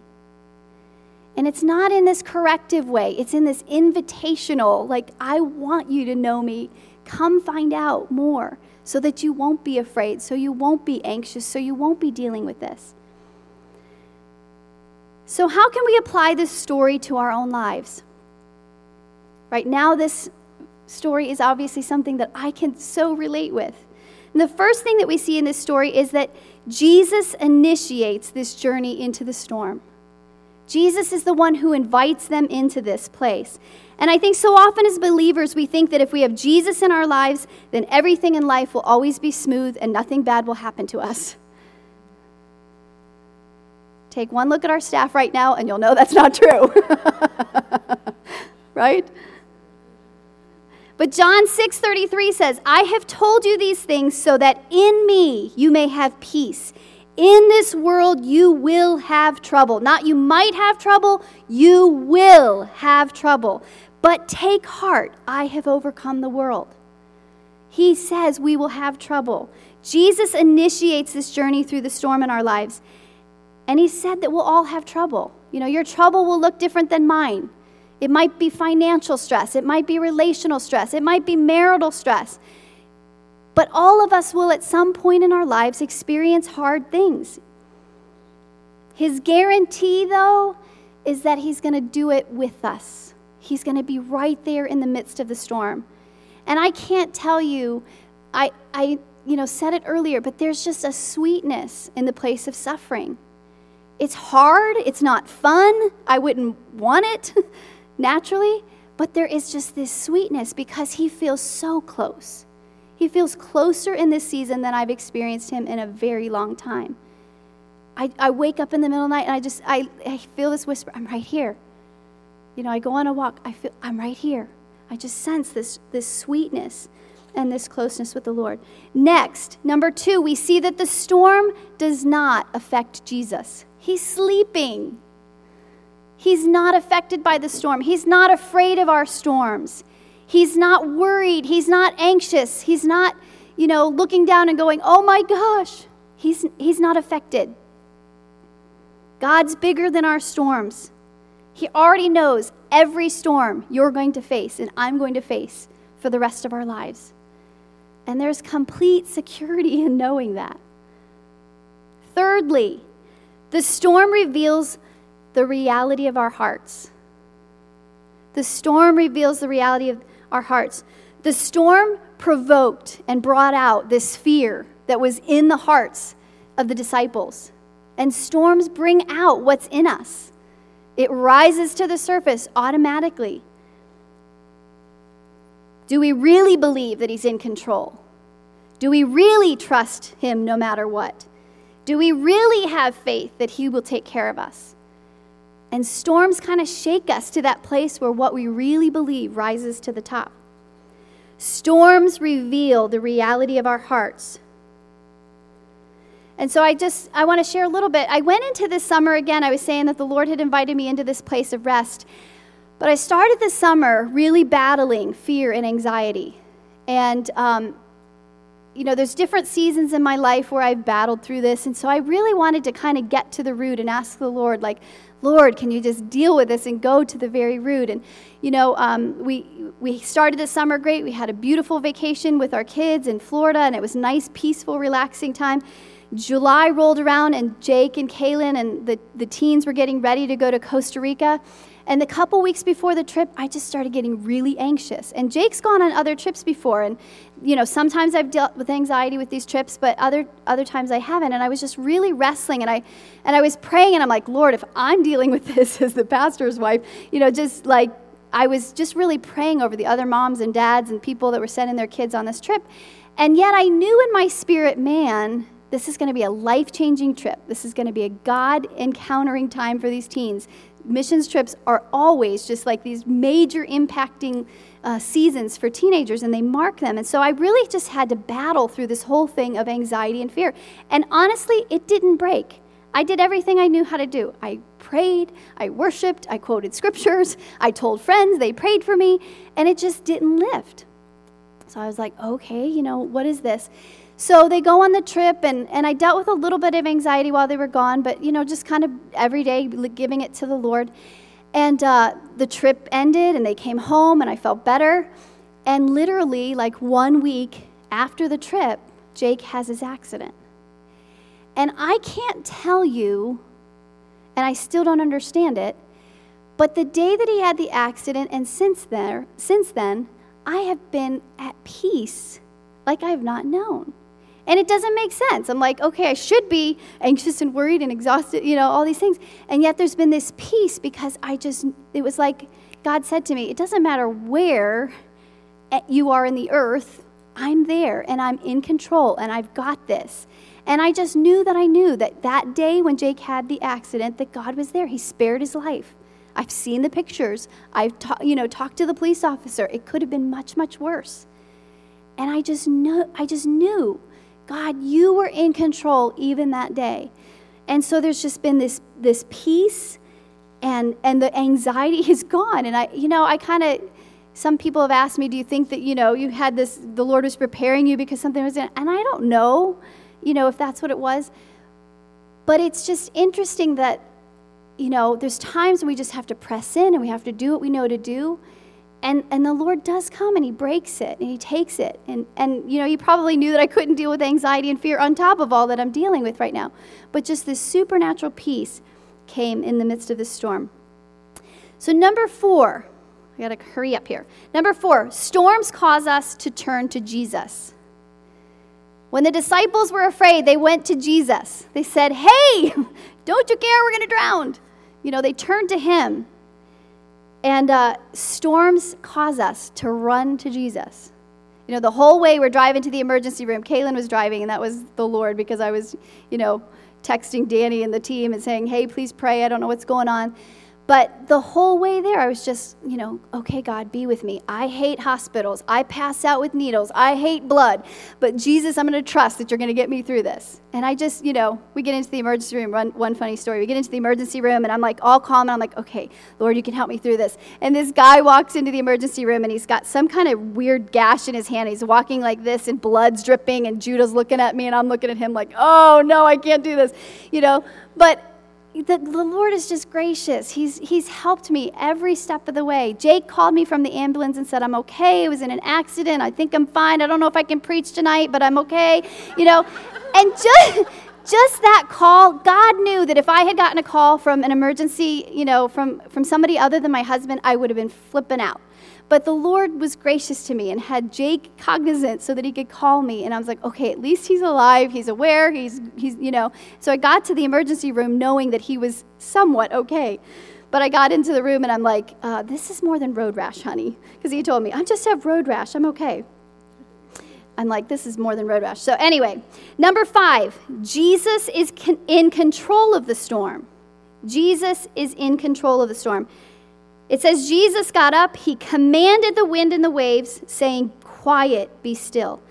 And it's not in this corrective way, it's in this invitational, like, I want you to know me. Come find out more so that you won't be afraid, so you won't be anxious, so you won't be dealing with this. So, how can we apply this story to our own lives? Right now, this story is obviously something that I can so relate with. And the first thing that we see in this story is that Jesus initiates this journey into the storm. Jesus is the one who invites them into this place. And I think so often as believers, we think that if we have Jesus in our lives, then everything in life will always be smooth and nothing bad will happen to us. Take one look at our staff right now, and you'll know that's not true. right? But John 6:33 says, "I have told you these things so that in me you may have peace. In this world you will have trouble. Not you might have trouble, you will have trouble. But take heart, I have overcome the world." He says we will have trouble. Jesus initiates this journey through the storm in our lives. And he said that we'll all have trouble. You know, your trouble will look different than mine. It might be financial stress, it might be relational stress, it might be marital stress. But all of us will at some point in our lives experience hard things. His guarantee, though, is that He's going to do it with us. He's going to be right there in the midst of the storm. And I can't tell you, I, I you know, said it earlier, but there's just a sweetness in the place of suffering. It's hard, it's not fun, I wouldn't want it. naturally, but there is just this sweetness because he feels so close. He feels closer in this season than I've experienced him in a very long time. I, I wake up in the middle of the night and I just I, I feel this whisper, I'm right here. You know, I go on a walk, I feel I'm right here. I just sense this this sweetness and this closeness with the Lord. Next, number two, we see that the storm does not affect Jesus. He's sleeping. He's not affected by the storm. He's not afraid of our storms. He's not worried. He's not anxious. He's not, you know, looking down and going, oh my gosh. He's, he's not affected. God's bigger than our storms. He already knows every storm you're going to face and I'm going to face for the rest of our lives. And there's complete security in knowing that. Thirdly, the storm reveals the reality of our hearts. The storm reveals the reality of our hearts. The storm provoked and brought out this fear that was in the hearts of the disciples. And storms bring out what's in us, it rises to the surface automatically. Do we really believe that He's in control? Do we really trust Him no matter what? Do we really have faith that He will take care of us? And storms kind of shake us to that place where what we really believe rises to the top. Storms reveal the reality of our hearts. And so I just I want to share a little bit. I went into this summer again. I was saying that the Lord had invited me into this place of rest. But I started this summer really battling fear and anxiety. And um, you know, there's different seasons in my life where I've battled through this. And so I really wanted to kind of get to the root and ask the Lord, like, Lord, can you just deal with this and go to the very root? And, you know, um, we, we started the summer great. We had a beautiful vacation with our kids in Florida, and it was nice, peaceful, relaxing time. July rolled around, and Jake and Kaylin and the, the teens were getting ready to go to Costa Rica. And the couple weeks before the trip, I just started getting really anxious. And Jake's gone on other trips before, and you know, sometimes I've dealt with anxiety with these trips, but other other times I haven't. And I was just really wrestling, and I and I was praying, and I'm like, Lord, if I'm dealing with this as the pastor's wife, you know, just like I was just really praying over the other moms and dads and people that were sending their kids on this trip. And yet I knew in my spirit, man, this is going to be a life changing trip. This is going to be a God encountering time for these teens. Missions trips are always just like these major impacting uh, seasons for teenagers and they mark them. And so I really just had to battle through this whole thing of anxiety and fear. And honestly, it didn't break. I did everything I knew how to do. I prayed, I worshiped, I quoted scriptures, I told friends, they prayed for me, and it just didn't lift. So I was like, okay, you know, what is this? So they go on the trip, and, and I dealt with a little bit of anxiety while they were gone, but, you know, just kind of every day giving it to the Lord. And uh, the trip ended, and they came home, and I felt better. And literally, like one week after the trip, Jake has his accident. And I can't tell you, and I still don't understand it, but the day that he had the accident and since there, since then, I have been at peace like I have not known. And it doesn't make sense. I'm like, okay, I should be anxious and worried and exhausted, you know, all these things. And yet there's been this peace because I just, it was like God said to me, it doesn't matter where eh, you are in the earth, I'm there and I'm in control and I've got this. And I just knew that I knew that that day when Jake had the accident, that God was there. He spared his life. I've seen the pictures. I've ta- you know talked to the police officer. It could have been much much worse. And I just know I just knew God, you were in control even that day. And so there's just been this this peace and and the anxiety is gone. And I you know, I kind of some people have asked me, do you think that, you know, you had this the Lord was preparing you because something was in and I don't know, you know, if that's what it was. But it's just interesting that you know, there's times when we just have to press in and we have to do what we know to do. And, and the Lord does come and He breaks it and He takes it. And, and, you know, he probably knew that I couldn't deal with anxiety and fear on top of all that I'm dealing with right now. But just this supernatural peace came in the midst of the storm. So, number four, I gotta hurry up here. Number four, storms cause us to turn to Jesus. When the disciples were afraid, they went to Jesus. They said, Hey, don't you care? We're gonna drown. You know, they turned to him. And uh, storms cause us to run to Jesus. You know, the whole way we're driving to the emergency room, Kaylin was driving, and that was the Lord because I was, you know, texting Danny and the team and saying, hey, please pray. I don't know what's going on. But the whole way there, I was just, you know, okay, God, be with me. I hate hospitals. I pass out with needles. I hate blood. But Jesus, I'm going to trust that you're going to get me through this. And I just, you know, we get into the emergency room. One, one funny story. We get into the emergency room, and I'm like all calm, and I'm like, okay, Lord, you can help me through this. And this guy walks into the emergency room, and he's got some kind of weird gash in his hand. He's walking like this, and blood's dripping, and Judah's looking at me, and I'm looking at him like, oh, no, I can't do this, you know. But the, the Lord is just gracious. He's, he's helped me every step of the way. Jake called me from the ambulance and said, I'm okay. I was in an accident. I think I'm fine. I don't know if I can preach tonight, but I'm okay. You know, and just, just that call, God knew that if I had gotten a call from an emergency, you know, from, from somebody other than my husband, I would have been flipping out. But the Lord was gracious to me and had Jake cognizant so that he could call me. And I was like, okay, at least he's alive. He's aware. He's, he's you know. So I got to the emergency room knowing that he was somewhat okay. But I got into the room and I'm like, uh, this is more than road rash, honey. Because he told me, I just have road rash. I'm okay. I'm like, this is more than road rash. So, anyway, number five, Jesus is con- in control of the storm. Jesus is in control of the storm. It says, Jesus got up, he commanded the wind and the waves, saying, Quiet, be still.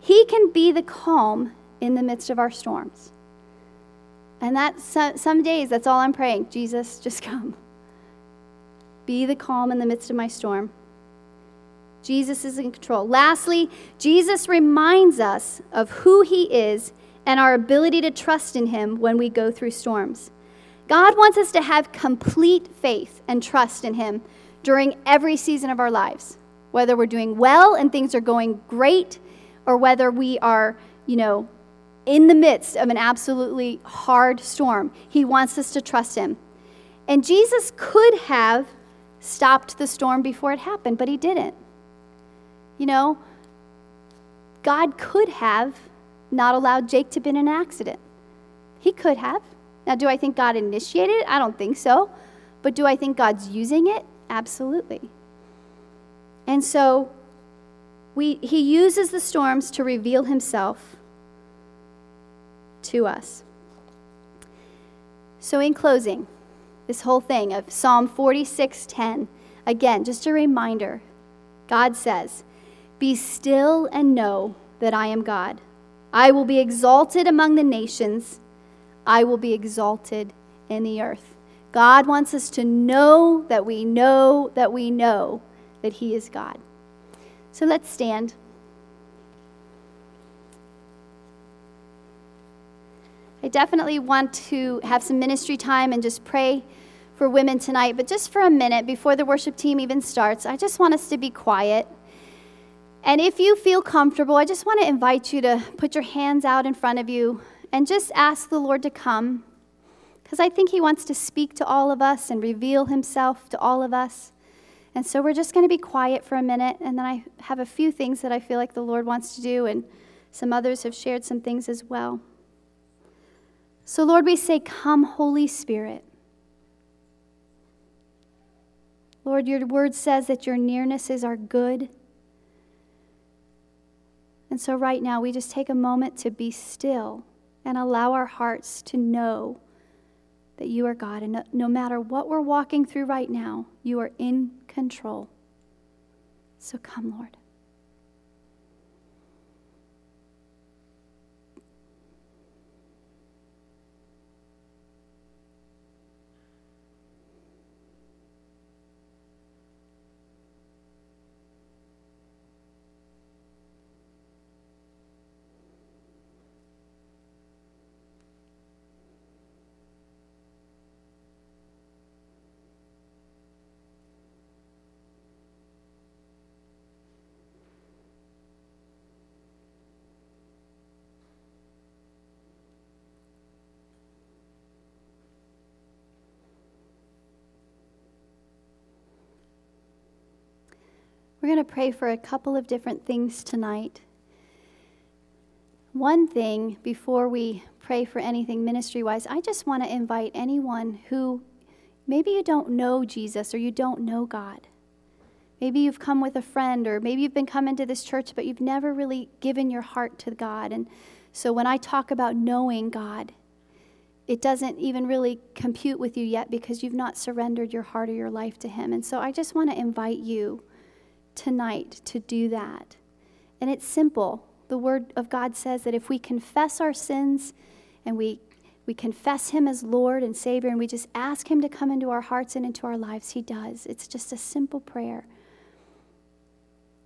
He can be the calm in the midst of our storms. And that some days, that's all I'm praying. Jesus, just come. Be the calm in the midst of my storm. Jesus is in control. Lastly, Jesus reminds us of who he is and our ability to trust in him when we go through storms. God wants us to have complete faith and trust in Him during every season of our lives, whether we're doing well and things are going great, or whether we are, you know, in the midst of an absolutely hard storm. He wants us to trust Him. And Jesus could have stopped the storm before it happened, but He didn't. You know, God could have not allowed Jake to be in an accident. He could have. Now, do I think God initiated it? I don't think so. But do I think God's using it? Absolutely. And so we, he uses the storms to reveal himself to us. So, in closing, this whole thing of Psalm 46:10. Again, just a reminder. God says, "Be still and know that I am God. I will be exalted among the nations. I will be exalted in the earth." God wants us to know that we know that we know that He is God. So let's stand. I definitely want to have some ministry time and just pray for women tonight, but just for a minute before the worship team even starts, I just want us to be quiet. And if you feel comfortable, I just want to invite you to put your hands out in front of you and just ask the Lord to come. Because I think He wants to speak to all of us and reveal Himself to all of us. And so we're just going to be quiet for a minute, and then I have a few things that I feel like the Lord wants to do, and some others have shared some things as well. So, Lord, we say, Come, Holy Spirit. Lord, your word says that your nearnesses are good. And so, right now, we just take a moment to be still and allow our hearts to know that you are God. And no, matter what we're walking through right now, you are in control. So, come, Lord. Going to pray for a couple of different things tonight. One thing before we pray for anything ministry wise, I just want to invite anyone who maybe you don't know Jesus or you don't know God. Maybe you've come with a friend, or maybe you've been coming to this church, but you've never really given your heart to God. And so when I talk about knowing God, it doesn't even really compute with you yet because you've not surrendered your heart or your life to Him. And so I just want to invite you tonight to do that. And it's simple. The Word of God says that if we confess our sins and we, we confess Him as Lord and Savior and we just ask Him to come into our hearts and into our lives, He does. It's just a simple prayer.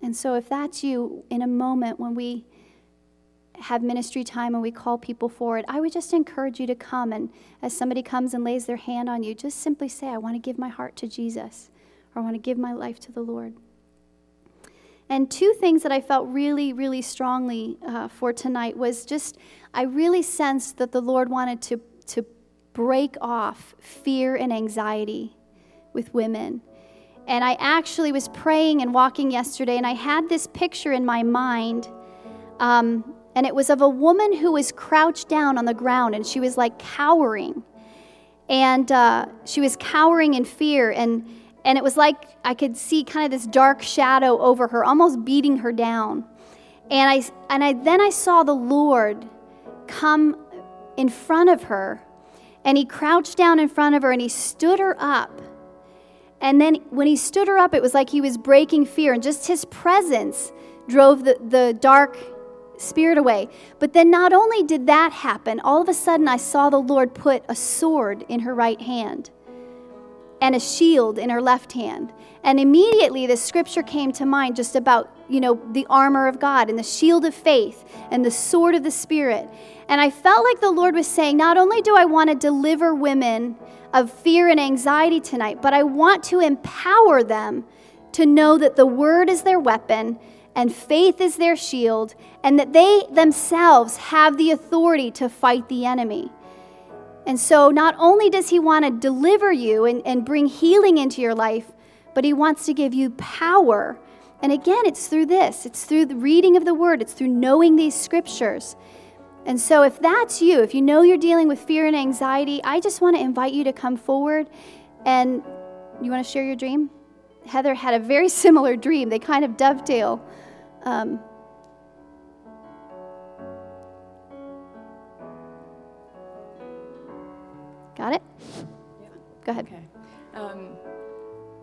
And so, if that's you in a moment when we have ministry time and we call people forward, I would just encourage you to come. And as somebody comes and lays their hand on you, just simply say, I want to give my heart to Jesus, or I want to give my life to the Lord. And two things that I felt really, really strongly uh, for tonight was just, I really sensed that the Lord wanted to, to break off fear and anxiety with women. And I actually was praying and walking yesterday, and I had this picture in my mind. Um, and it was of a woman who was crouched down on the ground, and she was like cowering. And uh, she was cowering in fear. And and it was like I could see kind of this dark shadow over her, almost beating her down. And I and I then I saw the Lord come in front of her, and he crouched down in front of her and he stood her up. And then when he stood her up, it was like he was breaking fear, and just his presence drove the, the dark spirit away. But then not only did that happen, all of a sudden I saw the Lord put a sword in her right hand and a shield in her left hand. And immediately the scripture came to mind just about, you know, the armor of God and the shield of faith and the sword of the Spirit. And I felt like the Lord was saying, not only do I want to deliver women of fear and anxiety tonight, but I want to empower them to know that the word is their weapon and faith is their shield, and that they themselves have the authority to fight the enemy. And so, not only does He want to deliver you and, and bring healing into your life, but He wants to give you power. And again, it's through this it's through the reading of the Word, it's through knowing these scriptures. And so, if that's you, if you know you're dealing with fear and anxiety, I just want to invite you to come forward and you want to share your dream? Heather had a very similar dream. They kind of dovetail. Um, Got it? Go ahead. Okay. Um,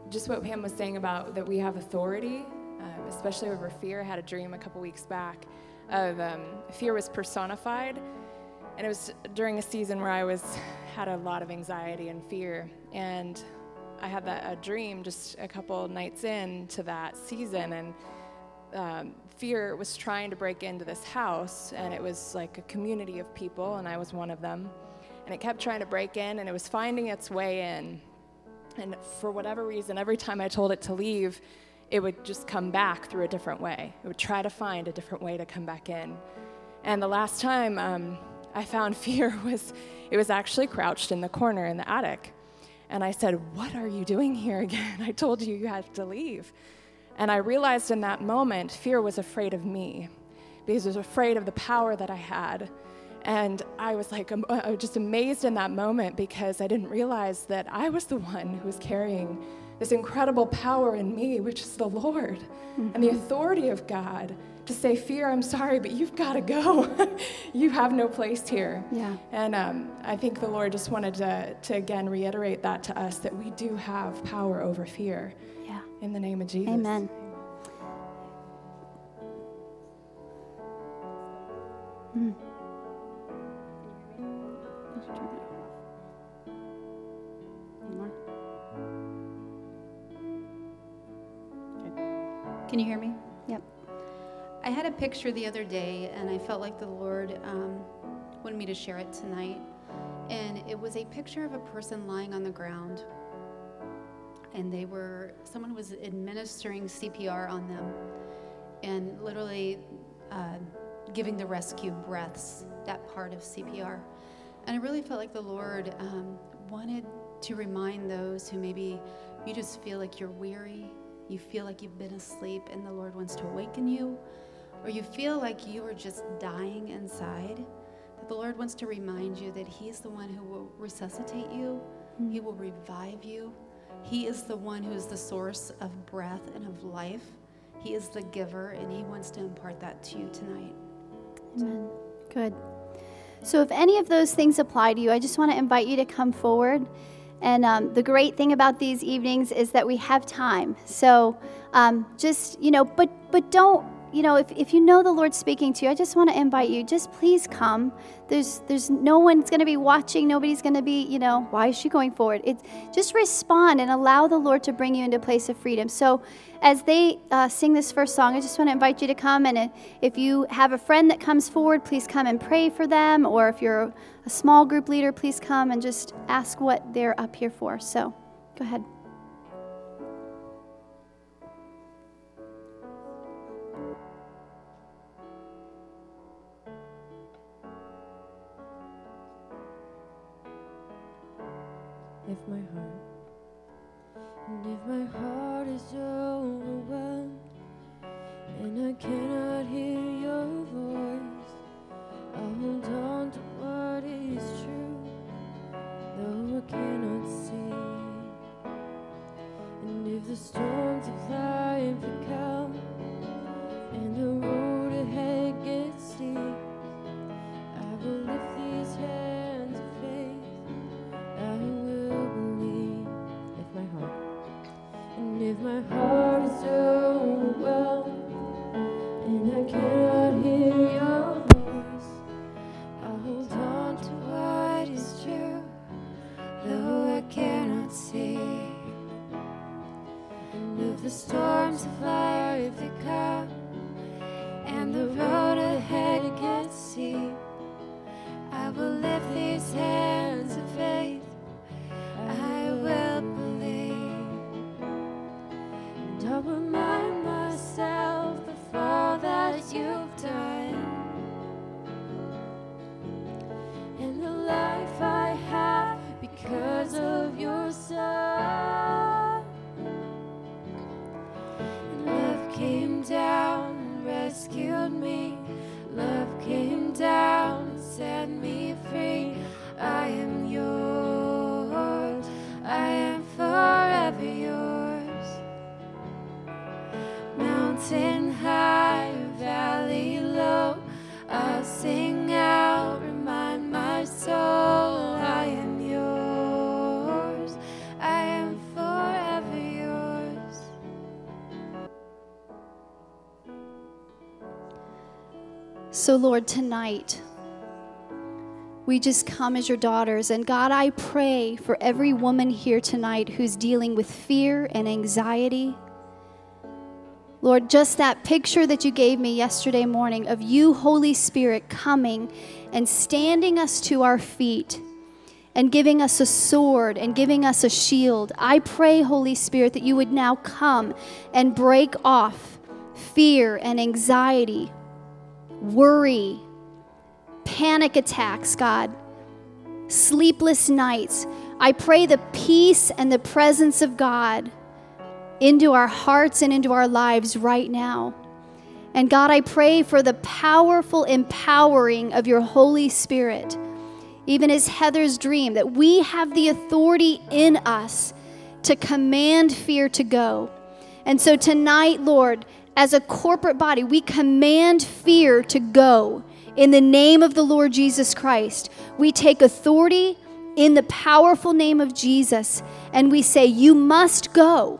just what Pam was saying about that we have authority, um, especially over fear. I had a dream a couple weeks back of um, fear was personified, and it was during a season where I was had a lot of anxiety and fear, and I had that a dream just a couple nights into that season, and um, fear was trying to break into this house, and it was like a community of people, and I was one of them. And it kept trying to break in, and it was finding its way in. And for whatever reason, every time I told it to leave, it would just come back through a different way. It would try to find a different way to come back in. And the last time um, I found fear was it was actually crouched in the corner in the attic. And I said, What are you doing here again? I told you you had to leave. And I realized in that moment, fear was afraid of me because it was afraid of the power that I had. And I was like, I was just amazed in that moment because I didn't realize that I was the one who was carrying this incredible power in me, which is the Lord mm-hmm. and the mm-hmm. authority of God to say, Fear, I'm sorry, but you've got to go. you have no place here. Yeah. And um, I think the Lord just wanted to, to again reiterate that to us that we do have power over fear. Yeah. In the name of Jesus. Amen. Mm. Can you hear me? Yep. I had a picture the other day, and I felt like the Lord um, wanted me to share it tonight. And it was a picture of a person lying on the ground. And they were, someone was administering CPR on them and literally uh, giving the rescue breaths, that part of CPR. And I really felt like the Lord um, wanted to remind those who maybe you just feel like you're weary you feel like you've been asleep and the Lord wants to awaken you, or you feel like you are just dying inside, that the Lord wants to remind you that He's the one who will resuscitate you, mm-hmm. He will revive you. He is the one who is the source of breath and of life. He is the giver, and He wants to impart that to you tonight. Amen. Good. So, if any of those things apply to you, I just want to invite you to come forward. And um, the great thing about these evenings is that we have time. So um, just, you know, but, but don't, you know, if, if you know the Lord's speaking to you, I just want to invite you, just please come. There's, there's no one's going to be watching. Nobody's going to be, you know, why is she going forward? It's just respond and allow the Lord to bring you into a place of freedom. So as they uh, sing this first song, I just want to invite you to come. And if you have a friend that comes forward, please come and pray for them. Or if you're a small group leader, please come and just ask what they're up here for. So go ahead. If my heart and if my heart is overwhelmed and I cannot hear your voice, I'll hold on to what is true, though I cannot see. And if the storms of life come and the road my heart So, Lord, tonight, we just come as your daughters. And God, I pray for every woman here tonight who's dealing with fear and anxiety. Lord, just that picture that you gave me yesterday morning of you, Holy Spirit, coming and standing us to our feet and giving us a sword and giving us a shield. I pray, Holy Spirit, that you would now come and break off fear and anxiety, worry, panic attacks, God, sleepless nights. I pray the peace and the presence of God into our hearts and into our lives right now. And God, I pray for the powerful empowering of your Holy Spirit, even as Heather's dream, that we have the authority in us to command fear to go. And so tonight, Lord, as a corporate body, we command fear to go in the name of the Lord Jesus Christ. We take authority in the powerful name of Jesus and we say, You must go.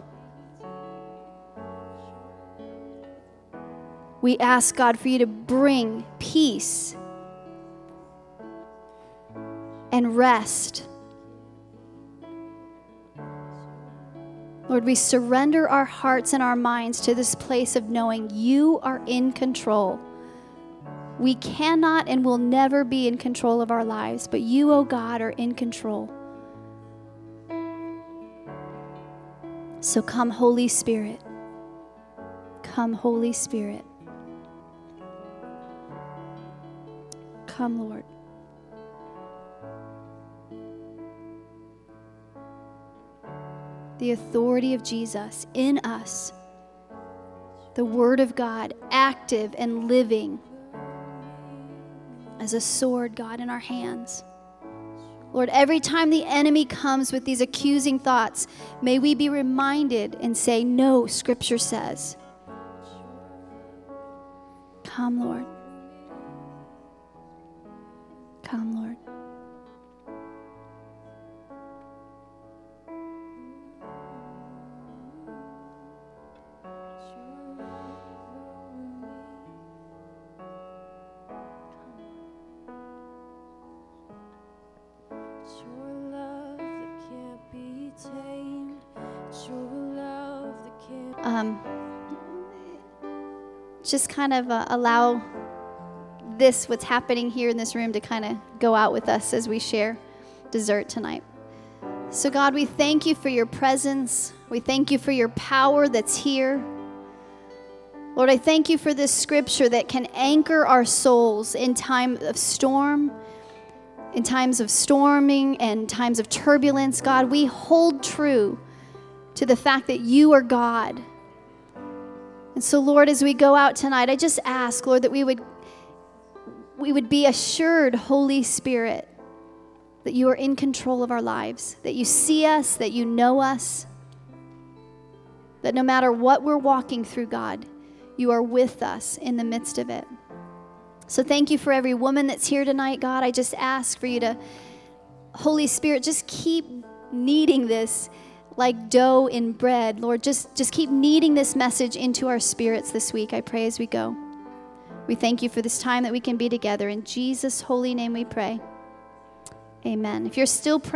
We ask God for you to bring peace and rest. Lord, we surrender our hearts and our minds to this place of knowing you are in control. We cannot and will never be in control of our lives, but you, O oh God, are in control. So come, Holy Spirit. Come, Holy Spirit. Come, Lord. The authority of Jesus in us, the Word of God, active and living as a sword, God, in our hands. Lord, every time the enemy comes with these accusing thoughts, may we be reminded and say, No, Scripture says. Come, Lord. Come, Lord. Just kind of uh, allow this, what's happening here in this room, to kind of go out with us as we share dessert tonight. So, God, we thank you for your presence. We thank you for your power that's here. Lord, I thank you for this scripture that can anchor our souls in time of storm, in times of storming and times of turbulence. God, we hold true to the fact that you are God. And so, Lord, as we go out tonight, I just ask, Lord, that we would we would be assured, Holy Spirit, that you are in control of our lives, that you see us, that you know us, that no matter what we're walking through, God, you are with us in the midst of it. So thank you for every woman that's here tonight, God. I just ask for you to, Holy Spirit, just keep kneading this like dough in bread. Lord, just, just keep kneading this message into our spirits this week, I pray, as we go. We thank you for this time that we can be together. In Jesus' holy name we pray. Amen. If you're still praying,